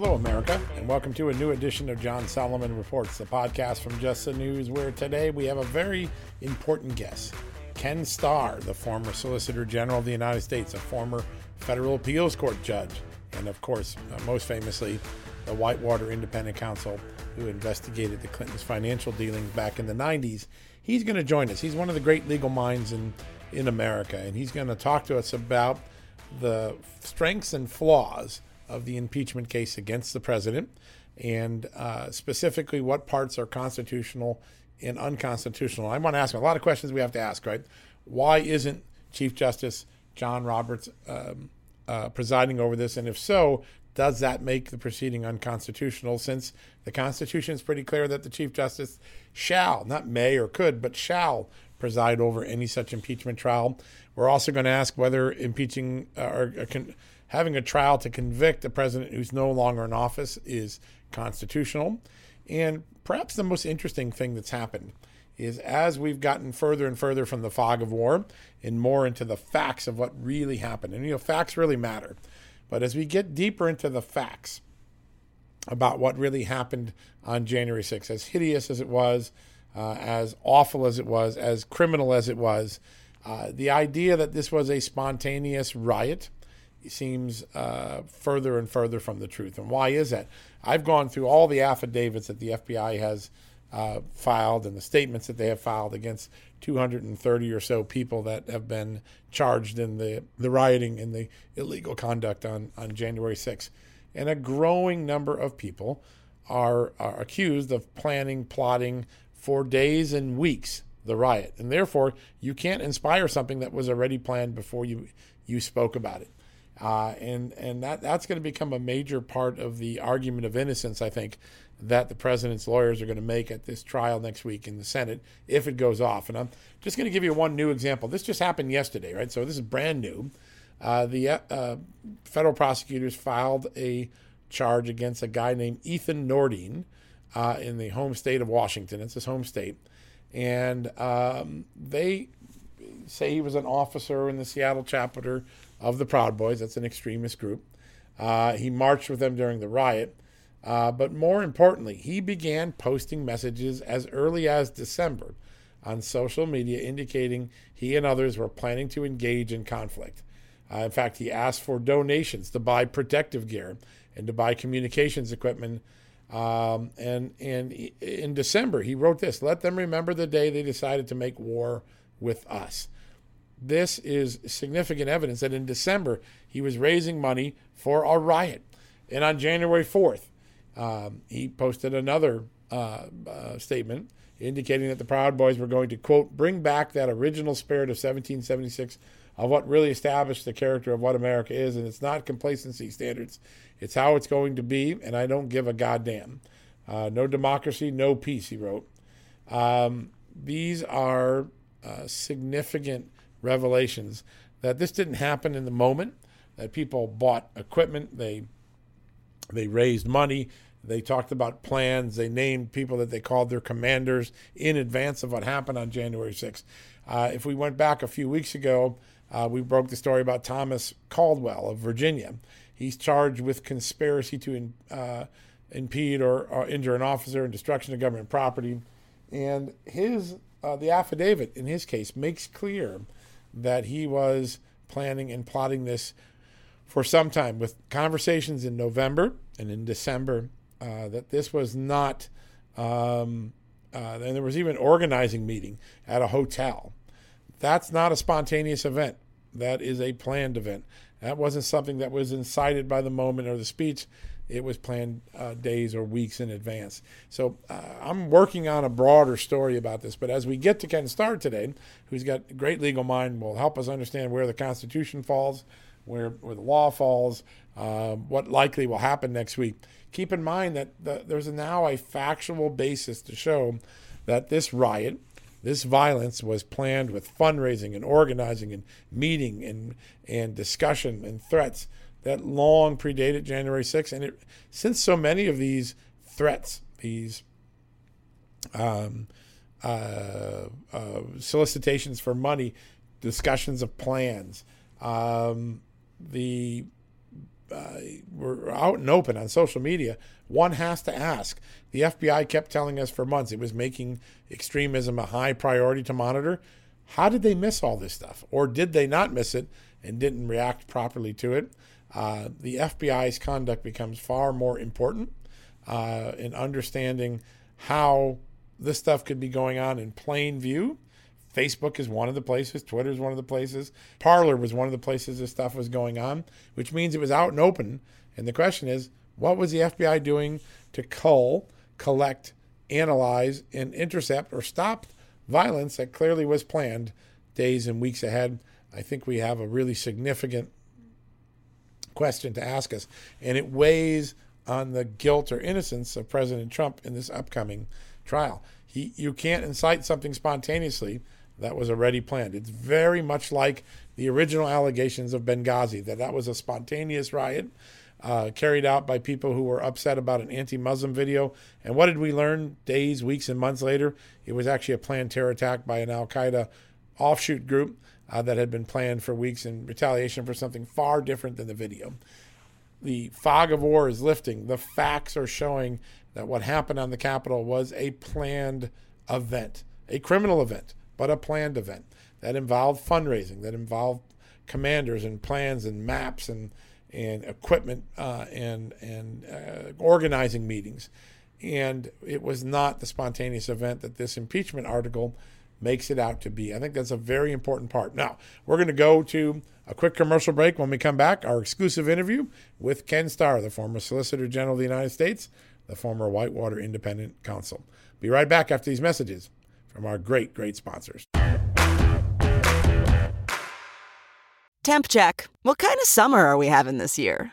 Hello, America, and welcome to a new edition of John Solomon Reports, the podcast from Just the News, where today we have a very important guest. Ken Starr, the former Solicitor General of the United States, a former federal appeals court judge, and of course, uh, most famously, the Whitewater Independent Counsel who investigated the Clintons' financial dealings back in the 90s. He's going to join us. He's one of the great legal minds in, in America, and he's going to talk to us about the strengths and flaws of the impeachment case against the president, and uh, specifically what parts are constitutional and unconstitutional. I want to ask a lot of questions we have to ask, right? Why isn't Chief Justice John Roberts um, uh, presiding over this? And if so, does that make the proceeding unconstitutional since the Constitution is pretty clear that the Chief Justice shall, not may or could, but shall preside over any such impeachment trial? We're also going to ask whether impeaching uh, or, con- having a trial to convict a president who's no longer in office is constitutional. And perhaps the most interesting thing that's happened is as we've gotten further and further from the fog of war and more into the facts of what really happened. And, you know, facts really matter. But as we get deeper into the facts about what really happened on January 6th, as hideous as it was, uh, as awful as it was, as criminal as it was, uh, the idea that this was a spontaneous riot seems uh, further and further from the truth. And why is that? I've gone through all the affidavits that the FBI has uh, filed and the statements that they have filed against 230 or so people that have been charged in the, the rioting and the illegal conduct on, on January 6th. And a growing number of people are, are accused of planning, plotting for days and weeks the riot. And therefore, you can't inspire something that was already planned before you, you spoke about it. Uh, and and that that's going to become a major part of the argument of innocence, I think, that the president's lawyers are going to make at this trial next week in the Senate if it goes off. And I'm just going to give you one new example. This just happened yesterday, right? So this is brand new. Uh, the uh, federal prosecutors filed a charge against a guy named Ethan Nordean uh, in the home state of Washington. It's his home state, and um, they say he was an officer in the Seattle chapter of the Proud Boys. That's an extremist group. Uh, he marched with them during the riot. Uh, but more importantly, he began posting messages as early as December on social media indicating he and others were planning to engage in conflict. Uh, in fact, he asked for donations to buy protective gear and to buy communications equipment. Um, and, and in December, he wrote this Let them remember the day they decided to make war with us this is significant evidence that in December he was raising money for a riot. And on January 4th, um, he posted another uh, uh, statement indicating that the Proud Boys were going to, quote, bring back that original spirit of 1776 of what really established the character of what America is. And it's not complacency standards, it's how it's going to be. And I don't give a goddamn. Uh, no democracy, no peace, he wrote. Um, these are uh, significant revelations that this didn't happen in the moment, that people bought equipment, they they raised money, they talked about plans, they named people that they called their commanders in advance of what happened on January 6th. Uh, if we went back a few weeks ago, uh, we broke the story about Thomas Caldwell of Virginia. He's charged with conspiracy to uh, impede or, or, injure an officer and destruction of government property. And his uh, the affidavit in his case makes clear that he was planning and plotting this for some time with conversations in November and in December uh, that this was not. Um, uh, and there was even an organizing meeting at a hotel. That's not a spontaneous event. That is a planned event. That wasn't something that was incited by the moment or the speech. It was planned uh, days or weeks in advance. So uh, I'm working on a broader story about this. But as we get to Ken Starr today, who's got great legal mind, will help us understand where the Constitution falls, where, where the law falls, uh, what likely will happen next week. Keep in mind that the, there's now a factual basis to show that this riot, this violence was planned with fundraising and organizing and meeting and, and discussion and threats that long predated January 6th. And it, since so many of these threats, these um, uh, uh, solicitations for money, discussions of plans, um, the uh, were out and open on social media, one has to ask. The FBI kept telling us for months it was making extremism a high priority to monitor. How did they miss all this stuff? Or did they not miss it and didn't react properly to it? Uh, the FBI's conduct becomes far more important uh, in understanding how this stuff could be going on in plain view Facebook is one of the places, Twitter is one of the places, Parler was one of the places this stuff was going on, which means it was out and open. And the question is, what was the FBI doing to cull, collect, analyze, and intercept or stop violence that clearly was planned days and weeks ahead? I think we have a really significant question to ask us, and it weighs on the guilt or innocence of President Trump in this upcoming trial. He, you can't incite something spontaneously that was already planned. It's very much like the original allegations of Benghazi, that that was a spontaneous riot uh, carried out by people who were upset about an anti Muslim video. And what did we learn days, weeks, and months later? It was actually a planned terror attack by an Al Qaeda offshoot group uh, that had been planned for weeks in retaliation for something far different than the video. The fog of war is lifting. The facts are showing that what happened on the Capitol was a planned event, a criminal event but a planned event that involved fundraising, that involved commanders and plans and maps and and equipment uh, and and uh, organizing meetings. And it was not the spontaneous event that this impeachment article makes it out to be. I think that's a very important part. Now, we're going to go to a quick commercial break. When we come back, our exclusive interview with Ken Starr, the former Solicitor General of the United States, the former Whitewater Independent Counsel. Be right back after these messages from our great, great sponsors. Temp check. What kind of summer are we having this year?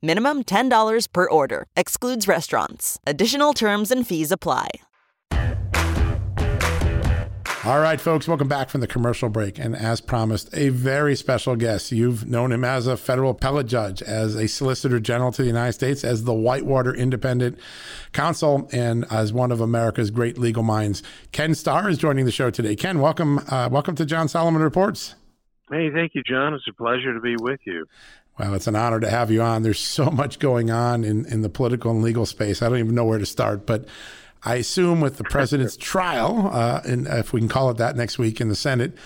Minimum $10 per order. Excludes restaurants. Additional terms and fees apply. All right, folks, welcome back from the commercial break. And as promised, a very special guest. You've known him as a federal appellate judge, as a solicitor general to the United States, as the Whitewater Independent Counsel, and as one of America's great legal minds. Ken Starr is joining the show today. Ken, welcome, uh, welcome to John Solomon Reports. Hey, thank you, John. It's a pleasure to be with you. Well, it's an honor to have you on. There's so much going on in, in the political and legal space. I don't even know where to start, but I assume with the president's trial, uh, and if we can call it that next week in the Senate,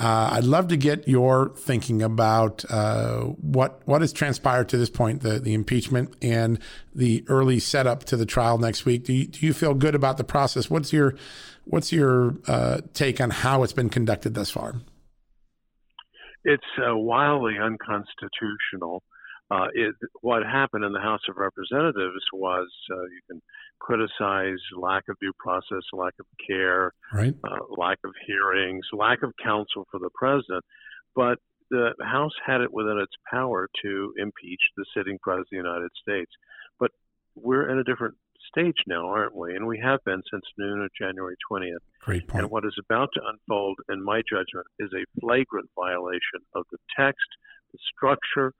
uh, I'd love to get your thinking about uh, what what has transpired to this point, the the impeachment and the early setup to the trial next week. Do you, do you feel good about the process? What's your what's your uh, take on how it's been conducted thus far? It's uh, wildly unconstitutional. Uh, it, what happened in the House of Representatives was uh, you can criticize lack of due process, lack of care, right. uh, lack of hearings, lack of counsel for the president, but the House had it within its power to impeach the sitting president of the United States. But we're in a different stage now, aren't we? And we have been since noon of January 20th. Great point. And what is about to unfold, in my judgment, is a flagrant violation of the text, the structure,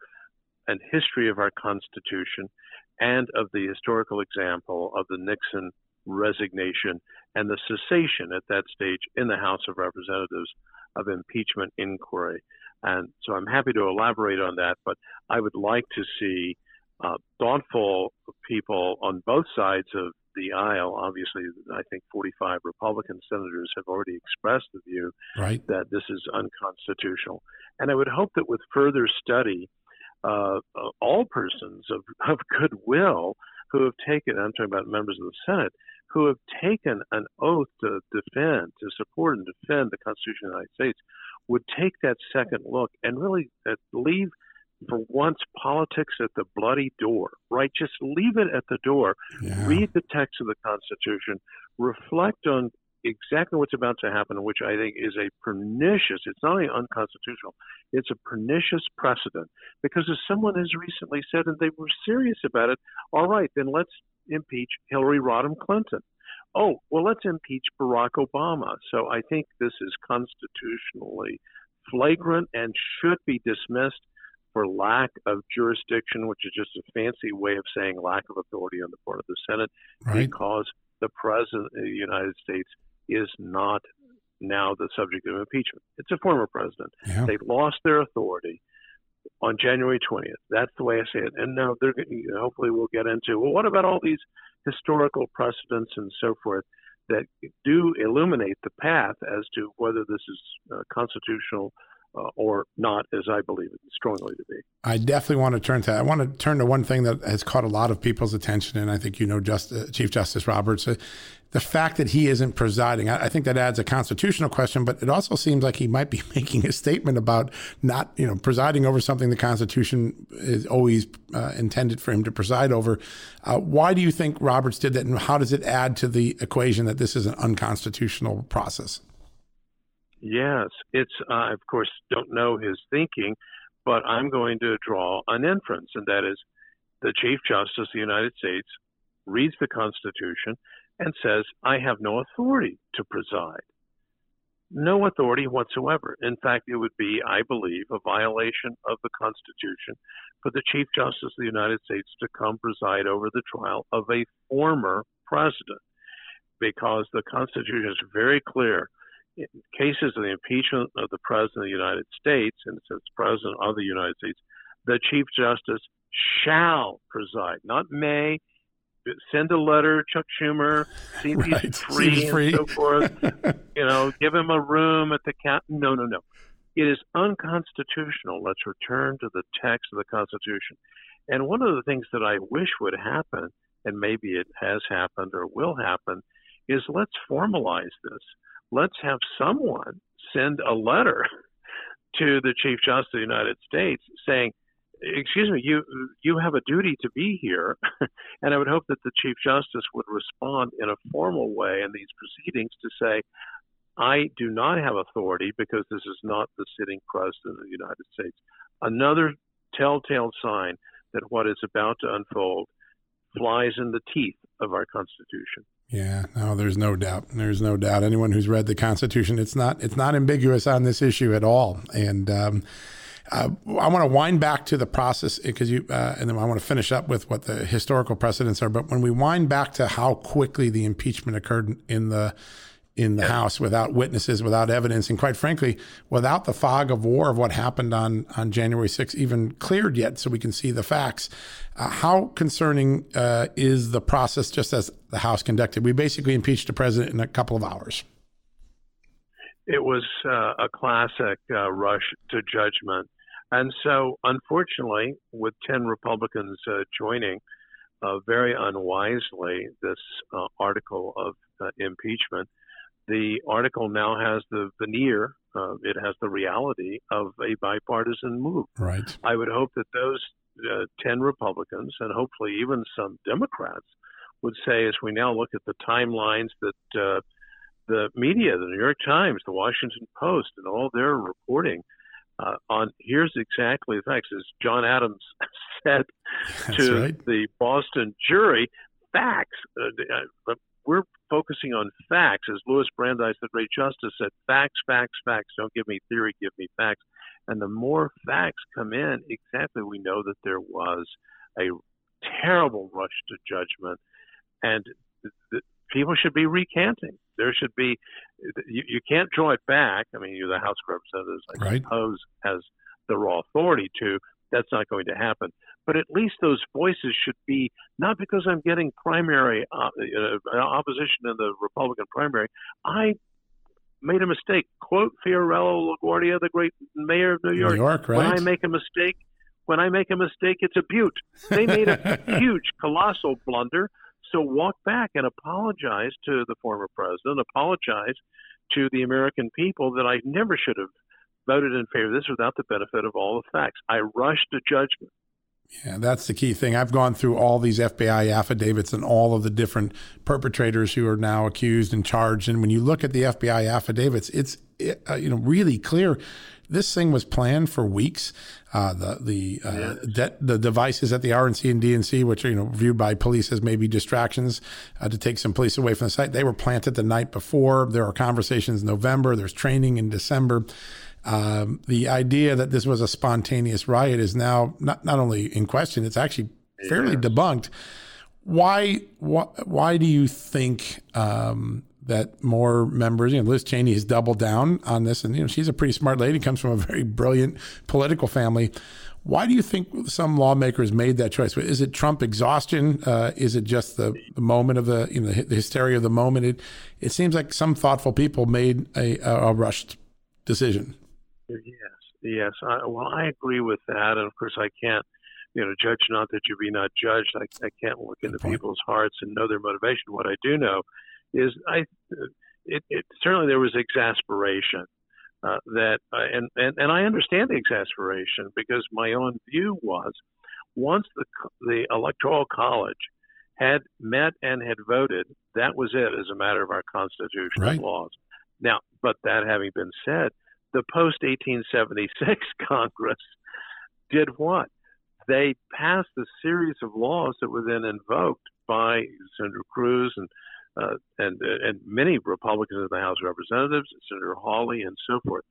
and history of our Constitution, and of the historical example of the Nixon resignation and the cessation at that stage in the House of Representatives of impeachment inquiry. And so I'm happy to elaborate on that, but I would like to see uh, thoughtful people on both sides of the aisle. Obviously, I think 45 Republican senators have already expressed the view right. that this is unconstitutional. And I would hope that with further study, uh, all persons of, of goodwill who have taken, I'm talking about members of the Senate, who have taken an oath to defend, to support and defend the Constitution of the United States, would take that second look and really uh, leave for once politics at the bloody door, right? Just leave it at the door. Yeah. Read the text of the Constitution, reflect on exactly what's about to happen, which I think is a pernicious, it's not only unconstitutional, it's a pernicious precedent. Because as someone has recently said, and they were serious about it, all right, then let's impeach Hillary Rodham Clinton. Oh, well, let's impeach Barack Obama. So I think this is constitutionally flagrant and should be dismissed for lack of jurisdiction, which is just a fancy way of saying lack of authority on the part of the Senate, right. because the President of the United States is not now the subject of impeachment. It's a former president. Yeah. They lost their authority on January 20th. That's the way I say it. And now they're you know, hopefully we'll get into well, what about all these historical precedents and so forth that do illuminate the path as to whether this is uh, constitutional uh, or not, as I believe it strongly to be. I definitely want to turn to. that. I want to turn to one thing that has caught a lot of people's attention, and I think you know, just uh, Chief Justice Roberts, uh, the fact that he isn't presiding. I, I, think that adds a constitutional question, but it also seems like he might be making a statement about not, you know, presiding over something the Constitution is always uh, intended for him to preside over. Uh, why do you think Roberts did that, and how does it add to the equation that this is an unconstitutional process? Yes, it's uh, of course don't know his thinking, but I'm going to draw an inference, and that is the Chief Justice of the United States reads the Constitution and says, "I have no authority to preside." No authority whatsoever. In fact, it would be, I believe, a violation of the Constitution for the Chief Justice of the United States to come preside over the trial of a former president, because the Constitution is very clear cases of the impeachment of the President of the United States, and it says President of the United States, the Chief Justice shall preside, not may. Send a letter, Chuck Schumer, see if right. he's free, free and so forth. you know, give him a room at the cap. No, no, no. It is unconstitutional. Let's return to the text of the Constitution. And one of the things that I wish would happen, and maybe it has happened or will happen, is let's formalize this let's have someone send a letter to the Chief Justice of the United States saying, excuse me, you you have a duty to be here, and I would hope that the Chief Justice would respond in a formal way in these proceedings to say, I do not have authority because this is not the sitting President of the United States. Another telltale sign that what is about to unfold flies in the teeth of our Constitution. Yeah, no, there's no doubt. There's no doubt. Anyone who's read the Constitution, it's not it's not ambiguous on this issue at all. And um, uh, I want to wind back to the process because you, uh, and then I want to finish up with what the historical precedents are. But when we wind back to how quickly the impeachment occurred in the in the House without witnesses, without evidence, and quite frankly, without the fog of war of what happened on, on January 6th even cleared yet, so we can see the facts. Uh, how concerning uh, is the process just as the House conducted? We basically impeached the president in a couple of hours. It was uh, a classic uh, rush to judgment. And so, unfortunately, with 10 Republicans uh, joining, uh, very unwisely, this article of impeachment, the article now has the veneer, uh, it has the reality of a bipartisan move. Right. I would hope that those uh, 10 Republicans and hopefully even some Democrats would say, as we now look at the timelines that uh, the media, the New York Times, the Washington Post, and all their reporting uh, on here's exactly the facts, as John Adams said That's to right. the Boston jury, facts. Uh, uh we're focusing on facts, as Louis Brandeis, the great justice, said: facts, facts, facts. Don't give me theory, give me facts. And the more facts come in, exactly, we know that there was a terrible rush to judgment, and the, people should be recanting. There should be, you, you can't draw it back. I mean, you're the House of Representatives, I right. suppose, has the raw authority to. That's not going to happen. But at least those voices should be not because I'm getting primary uh, uh, opposition in the Republican primary. I made a mistake. Quote Fiorello LaGuardia, the great mayor of New York. New York, right? When I make a mistake, when I make a mistake, it's a beaut. They made a huge, colossal blunder. So walk back and apologize to the former president, apologize to the American people that I never should have voted in favor of this without the benefit of all the facts. I rushed to judgment. Yeah, that's the key thing. I've gone through all these FBI affidavits and all of the different perpetrators who are now accused and charged. And when you look at the FBI affidavits, it's uh, you know really clear. This thing was planned for weeks. Uh, the the uh, yeah. de- the devices at the RNC and DNC, which are you know viewed by police as maybe distractions uh, to take some police away from the site, they were planted the night before. There are conversations in November. There's training in December. Um, the idea that this was a spontaneous riot is now not, not only in question, it's actually fairly yeah. debunked. Why, why, why do you think um, that more members, you know, Liz Cheney has doubled down on this, and you know, she's a pretty smart lady, comes from a very brilliant political family. Why do you think some lawmakers made that choice? Is it Trump exhaustion? Uh, is it just the, the, moment of the, you know, the hysteria of the moment? It, it seems like some thoughtful people made a, a rushed decision. Yes, yes. I, well, I agree with that, and of course, I can't, you know, judge not that you be not judged. I, I can't look into people's hearts and know their motivation. What I do know is, I, it, it certainly there was exasperation. Uh, that uh, and, and and I understand the exasperation because my own view was once the the electoral college had met and had voted, that was it as a matter of our constitutional right. laws. Now, but that having been said, the post 1876 Congress did what? They passed a series of laws that were then invoked by Senator Cruz and uh, and uh, and many Republicans in the House of Representatives, Senator Hawley, and so forth.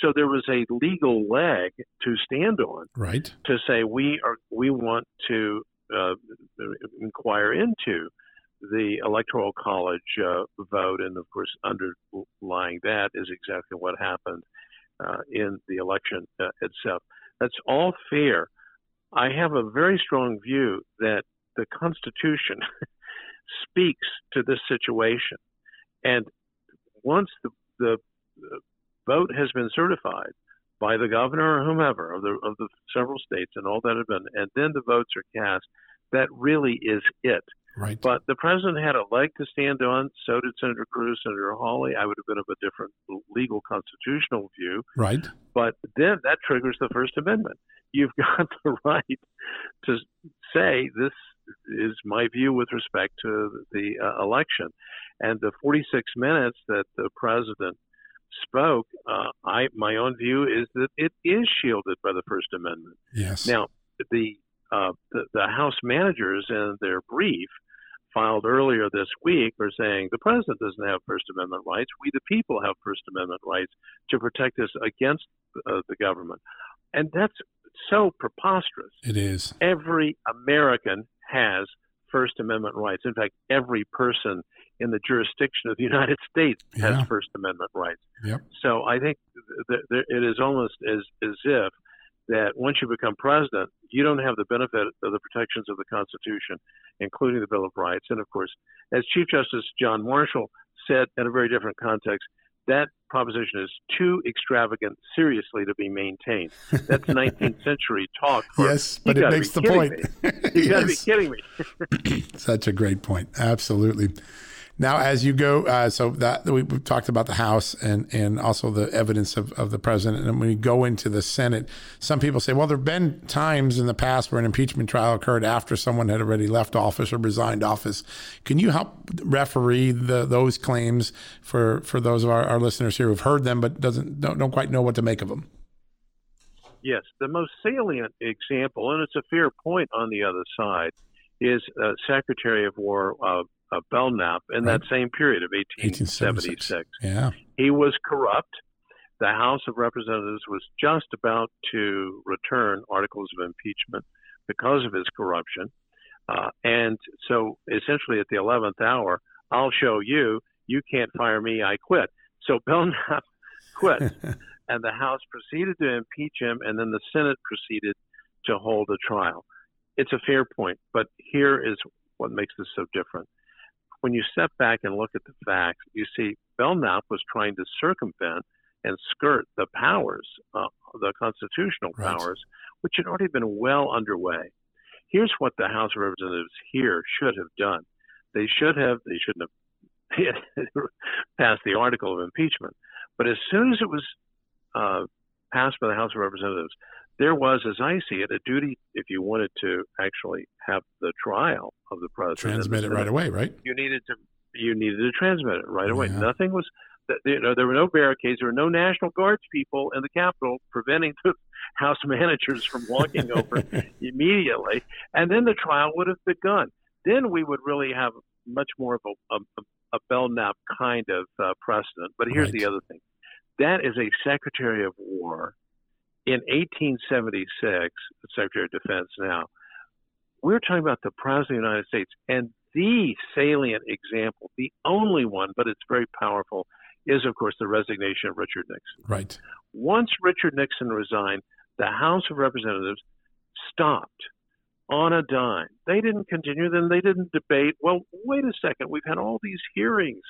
So there was a legal leg to stand on, right? To say we are we want to uh, inquire into the electoral college uh, vote, and of course, underlying that is exactly what happened uh, in the election uh, itself. That's all fair. I have a very strong view that the Constitution speaks to this situation, and once the, the vote has been certified by the governor or whomever of the of the several states and all that have been, and then the votes are cast, that really is it. Right. But the president had a leg to stand on. So did Senator Cruz, Senator Hawley. I would have been of a different legal constitutional view. Right. But then that triggers the First Amendment. You've got the right to say this is my view with respect to the uh, election, and the 46 minutes that the president spoke, uh, I my own view is that it is shielded by the First Amendment. Yes. Now the uh, the, the House managers in their brief filed earlier this week are saying the president doesn't have First Amendment rights. We, the people, have First Amendment rights to protect us against uh, the government. And that's so preposterous. It is. Every American has First Amendment rights. In fact, every person in the jurisdiction of the United States has yeah. First Amendment rights. Yep. So I think th- th- it is almost as, as if that once you become president, you don't have the benefit of the protections of the Constitution, including the Bill of Rights. And of course, as Chief Justice John Marshall said in a very different context, that proposition is too extravagant seriously to be maintained. That's 19th century talk. For, yes, but it makes the point. you got to be kidding me. Such a great point. Absolutely. Now, as you go, uh, so that we, have talked about the House and and also the evidence of, of the president. And when we go into the Senate, some people say, well, there have been times in the past where an impeachment trial occurred after someone had already left office or resigned office. Can you help referee the, those claims for for those of our, our listeners here who've heard them but doesn't don't, don't quite know what to make of them? Yes, the most salient example, and it's a fair point on the other side is uh, Secretary of War uh, uh, Belknap in right. that same period of 1876. 1876. Yeah. He was corrupt. The House of Representatives was just about to return articles of impeachment because of his corruption. Uh, and so essentially at the 11th hour, I'll show you, you can't fire me, I quit. So Belknap quit. and the House proceeded to impeach him, and then the Senate proceeded to hold a trial. It's a fair point, but here is what makes this so different. When you step back and look at the facts, you see Belknap was trying to circumvent and skirt the powers, uh, the constitutional right. powers, which had already been well underway. Here's what the House of Representatives here should have done. They should have, they shouldn't have passed the article of impeachment. But as soon as it was uh, passed by the House of Representatives, there was, as I see it, a duty if you wanted to actually have the trial of the president. Transmit it right away, right? You needed to you needed to transmit it right away. Yeah. Nothing was you know, there were no barricades. There were no National Guards people in the Capitol preventing the House managers from walking over immediately. And then the trial would have begun. Then we would really have much more of a, a, a Belknap kind of uh, precedent. But here's right. the other thing that is a Secretary of War in 1876, Secretary of Defense now. We're talking about the President of the United States. And the salient example, the only one, but it's very powerful, is, of course, the resignation of Richard Nixon. Right. Once Richard Nixon resigned, the House of Representatives stopped on a dime. They didn't continue, then they didn't debate. Well, wait a second, we've had all these hearings.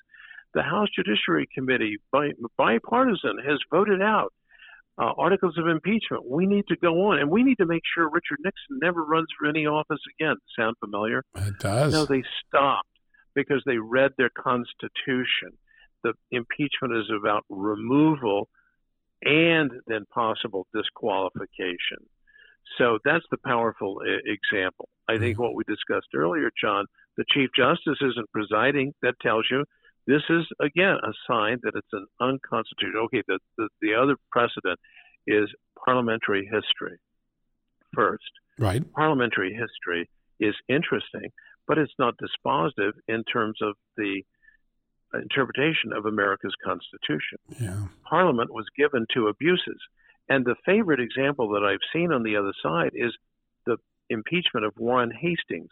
The House Judiciary Committee, by, bipartisan, has voted out uh, articles of impeachment. We need to go on, and we need to make sure Richard Nixon never runs for any office again. Sound familiar? It does. No, they stopped because they read their Constitution the impeachment is about removal and then possible disqualification. So that's the powerful I- example. I think mm-hmm. what we discussed earlier, John, the Chief Justice isn't presiding. That tells you this is, again, a sign that it's an unconstitutional. Okay, the, the, the other precedent is parliamentary history first. Right. Parliamentary history is interesting, but it's not dispositive in terms of the interpretation of America's Constitution. Yeah. Parliament was given to abuses. And the favorite example that I've seen on the other side is the impeachment of Warren Hastings,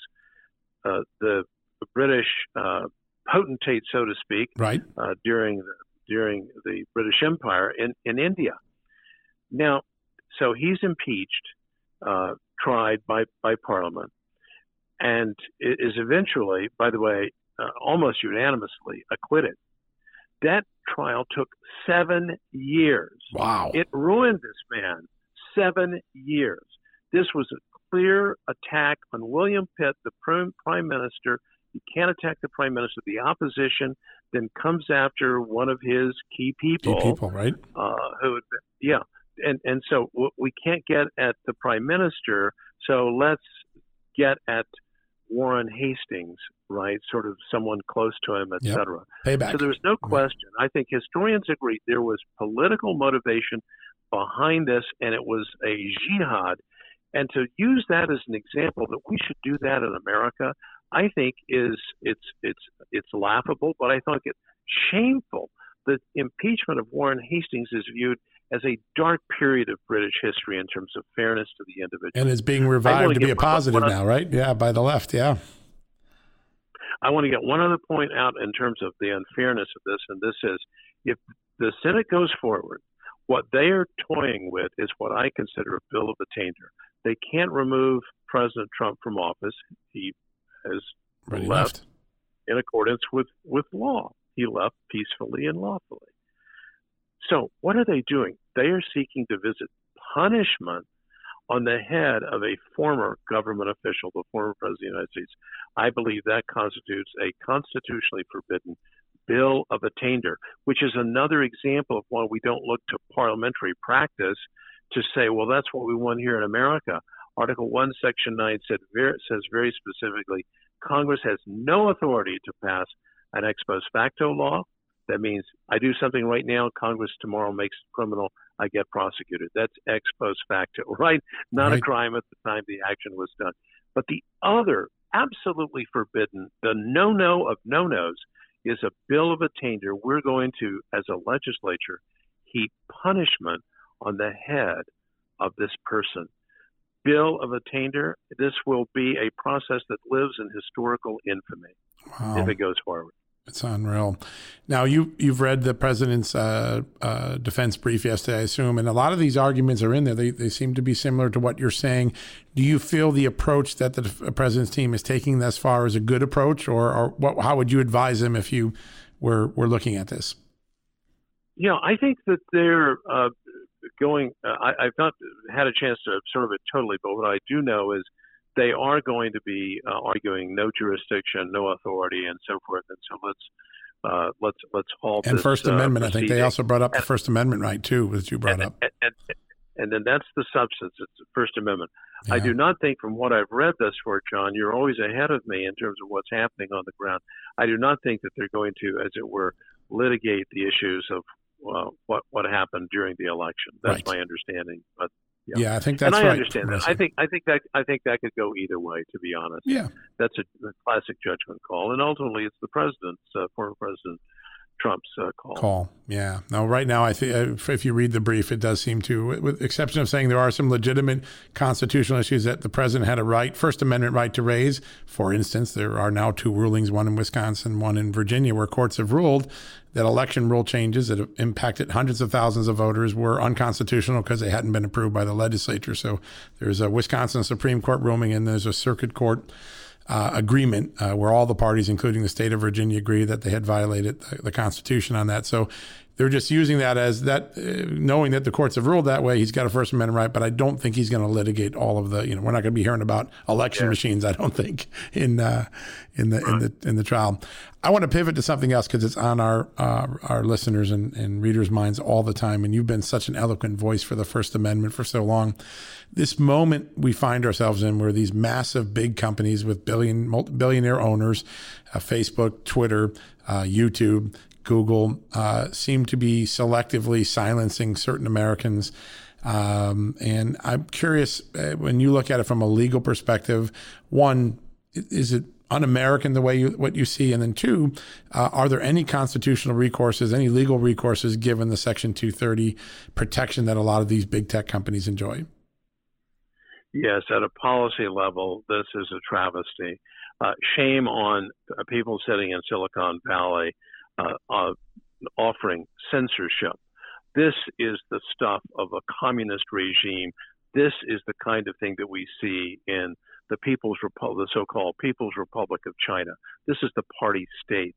uh, the British uh, potentate, so to speak, right. uh, during the, during the British Empire in, in India. Now, so he's impeached, uh, tried by, by Parliament, and is eventually, by the way, uh, almost unanimously acquitted. That trial took seven years. Wow. It ruined this man. Seven years. This was a clear attack on William Pitt, the prime minister. You can't attack the prime minister. The opposition then comes after one of his key people. Key people, right? Uh, who, yeah, and and so we can't get at the prime minister. So let's get at Warren Hastings, right? Sort of someone close to him, et yep. cetera. Payback. So there's no question. I think historians agree there was political motivation behind this, and it was a jihad. And to use that as an example that we should do that in America, I think is it's it's it's laughable, but I think it's shameful. The impeachment of Warren Hastings is viewed as a dark period of British history in terms of fairness to the individual. And it's being revived to be a positive now, right? Yeah, by the left, yeah. I want to get one other point out in terms of the unfairness of this, and this is if the Senate goes forward, what they are toying with is what I consider a bill of attainder. They can't remove President Trump from office. He has left, left in accordance with, with law. He left peacefully and lawfully. So, what are they doing? They are seeking to visit punishment on the head of a former government official, the former president of the United States. I believe that constitutes a constitutionally forbidden bill of attainder, which is another example of why we don't look to parliamentary practice to say, well, that's what we want here in America. Article 1, Section 9 said, says very specifically Congress has no authority to pass an ex post facto law that means I do something right now, Congress tomorrow makes it criminal, I get prosecuted. That's ex post facto, right? Not right. a crime at the time the action was done. But the other absolutely forbidden. The no no of no nos is a bill of attainder. We're going to, as a legislature, heap punishment on the head of this person. Bill of attainder, this will be a process that lives in historical infamy wow. if it goes forward. It's unreal. Now you you've read the president's uh, uh, defense brief yesterday, I assume, and a lot of these arguments are in there. They they seem to be similar to what you're saying. Do you feel the approach that the president's team is taking thus far is a good approach, or, or what, how would you advise them if you were were looking at this? Yeah, I think that they're uh, going. Uh, I, have not had a chance to observe it totally, but what I do know is they are going to be uh, arguing no jurisdiction, no authority, and so forth. And so let's uh, let's let's halt. And this, First uh, Amendment. I think they also brought up the First Amendment right too, as you brought and, up. And, and, and, then that's the substance. It's the First Amendment. Yeah. I do not think, from what I've read thus far, John, you're always ahead of me in terms of what's happening on the ground. I do not think that they're going to, as it were, litigate the issues of well, what what happened during the election. That's right. my understanding. But yeah. yeah, I think that's and I right, understand that. I think I think that I think that could go either way. To be honest, yeah, that's a, a classic judgment call, and ultimately it's the president's uh, former president Trump's uh, call. Call, yeah. Now, right now, I think if you read the brief, it does seem to, with exception of saying there are some legitimate constitutional issues that the president had a right, First Amendment right to raise. For instance, there are now two rulings, one in Wisconsin, one in Virginia, where courts have ruled that election rule changes that have impacted hundreds of thousands of voters were unconstitutional because they hadn't been approved by the legislature. So there's a Wisconsin Supreme Court ruling, and there's a circuit court uh, agreement uh, where all the parties, including the state of Virginia, agree that they had violated the, the Constitution on that. So they're just using that as that, uh, knowing that the courts have ruled that way. He's got a First Amendment right, but I don't think he's going to litigate all of the. You know, we're not going to be hearing about election yeah. machines. I don't think in uh, in the in the in the trial. I want to pivot to something else because it's on our uh, our listeners and, and readers' minds all the time. And you've been such an eloquent voice for the First Amendment for so long. This moment we find ourselves in, where these massive big companies with billion multi- billionaire owners, uh, Facebook, Twitter, uh, YouTube, Google uh, seem to be selectively silencing certain Americans. Um, and I'm curious uh, when you look at it from a legal perspective, one, is it un-American the way you what you see, and then two, uh, are there any constitutional recourses, any legal recourses given the Section 230 protection that a lot of these big tech companies enjoy? Yes, at a policy level, this is a travesty. Uh, shame on people sitting in Silicon Valley uh, uh, offering censorship. This is the stuff of a communist regime. This is the kind of thing that we see in the People's Republic, the so-called People's Republic of China. This is the party state.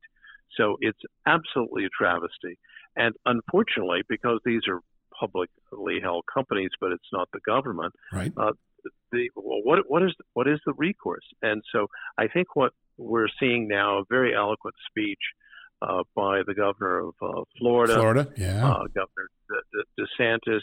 So it's absolutely a travesty. And unfortunately, because these are publicly held companies, but it's not the government. Right. Uh, the well, what what is what is the recourse? And so I think what we're seeing now a very eloquent speech by the governor of uh, Florida, Florida, yeah, uh, Governor De- De- DeSantis.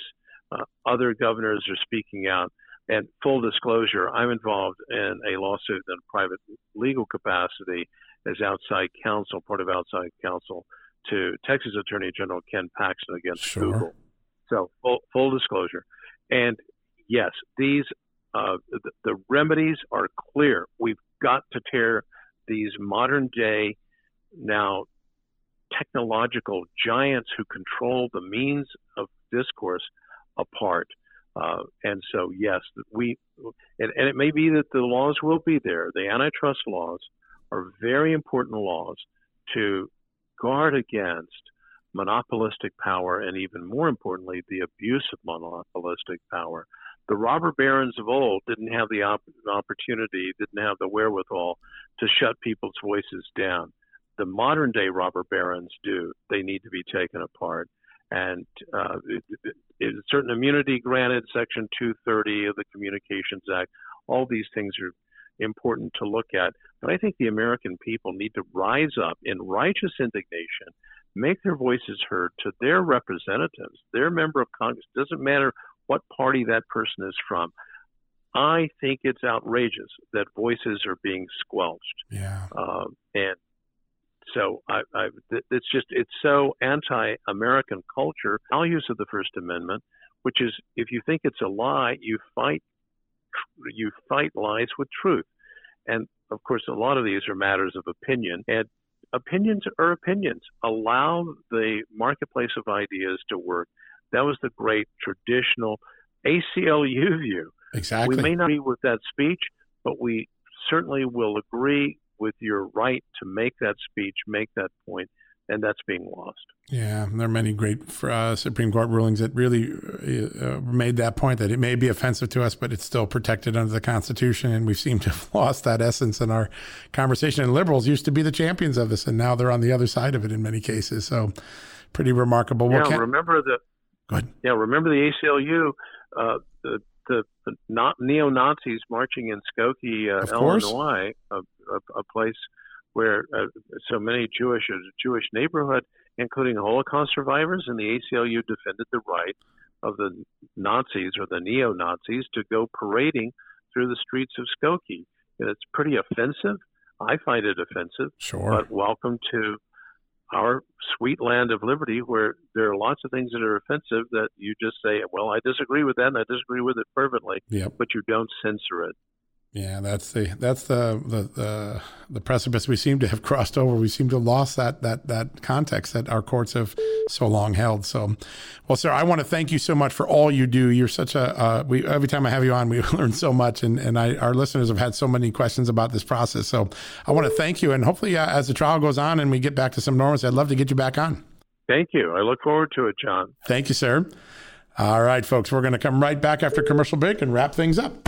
Uh, other governors are speaking out. And full disclosure, I'm involved in a lawsuit in private legal capacity as outside counsel, part of outside counsel to Texas Attorney General Ken Paxton against sure. Google. So full, full disclosure. And yes, these uh, the, the remedies are clear. We've got to tear these modern day now technological giants who control the means of discourse apart. Uh, and so, yes, we, and, and, it may be that the laws will be there. The antitrust laws are very important laws to guard against monopolistic power and, even more importantly, the abuse of monopolistic power. The robber barons of old didn't have the op- opportunity, didn't have the wherewithal to shut people's voices down the modern day robber barons do. They need to be taken apart. And uh, certain immunity granted, Section 230 of the Communications Act. All these things are important to look at. But I think the American people need to rise up in righteous indignation, make their voices heard to their representatives, their member of Congress. Doesn't matter what party that person is from. I think it's outrageous that voices are being squelched. Yeah. Uh, and so I, I, it's just it's so anti-American culture. Values of the First Amendment, which is if you think it's a lie, you fight you fight lies with truth. And of course, a lot of these are matters of opinion, and opinions are opinions. Allow the marketplace of ideas to work. That was the great traditional ACLU view. Exactly. We may not agree with that speech, but we certainly will agree with your right to make that speech, make that point, and that's being lost. Yeah, there are many great uh, Supreme Court rulings that really uh, made that point that it may be offensive to us, but it's still protected under the Constitution. And we seem to have lost that essence in our conversation. And liberals used to be the champions of this, and now they're on the other side of it in many cases. So, pretty remarkable. Yeah, remember the. Go ahead. Yeah, remember the ACLU. Uh, the not neo Nazis marching in Skokie, uh, Illinois, a, a, a, place where uh, so many Jewish a Jewish neighborhood, including Holocaust survivors, and the ACLU defended the right of the Nazis or the neo Nazis to go parading through the streets of Skokie. And it's pretty offensive. I find it offensive. Sure. But welcome to our sweet land of liberty where there are lots of things that are offensive that you just say, well, I disagree with that and I disagree with it fervently, yep. but you don't censor it. Yeah, that's the that's the, the the the precipice we seem to have crossed over. We seem to have lost that that that context that our courts have so long held. So, well, sir, I want to thank you so much for all you do. You're such a uh, we every time I have you on, we learn so much, and and I, our listeners have had so many questions about this process. So, I want to thank you, and hopefully, uh, as the trial goes on and we get back to some normalcy, I'd love to get you back on. Thank you. I look forward to it, John. Thank you, sir. All right, folks, we're going to come right back after commercial break and wrap things up.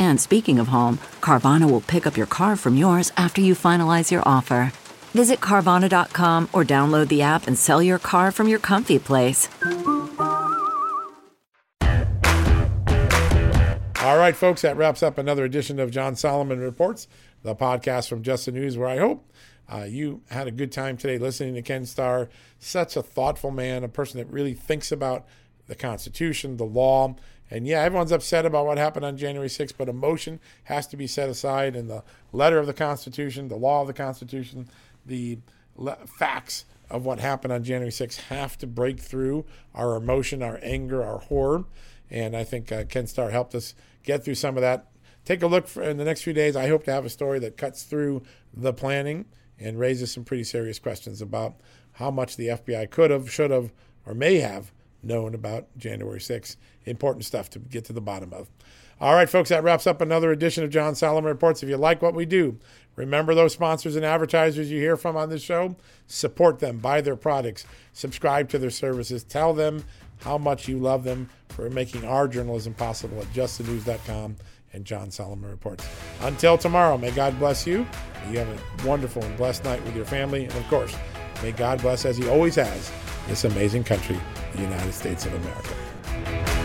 And speaking of home, Carvana will pick up your car from yours after you finalize your offer. Visit Carvana.com or download the app and sell your car from your comfy place. All right, folks, that wraps up another edition of John Solomon Reports, the podcast from Just the News, where I hope uh, you had a good time today listening to Ken Starr. Such a thoughtful man, a person that really thinks about the Constitution, the law, and yeah, everyone's upset about what happened on January 6th, but emotion has to be set aside in the letter of the Constitution, the law of the Constitution, the le- facts of what happened on January 6th have to break through our emotion, our anger, our horror. And I think uh, Ken Starr helped us get through some of that. Take a look for, in the next few days. I hope to have a story that cuts through the planning and raises some pretty serious questions about how much the FBI could have, should have, or may have known about January 6th. Important stuff to get to the bottom of. All right, folks, that wraps up another edition of John Solomon Reports. If you like what we do, remember those sponsors and advertisers you hear from on this show. Support them, buy their products, subscribe to their services, tell them how much you love them for making our journalism possible at justthenews.com and John Solomon Reports. Until tomorrow, may God bless you. May you have a wonderful and blessed night with your family. And of course, may God bless, as He always has, this amazing country, the United States of America.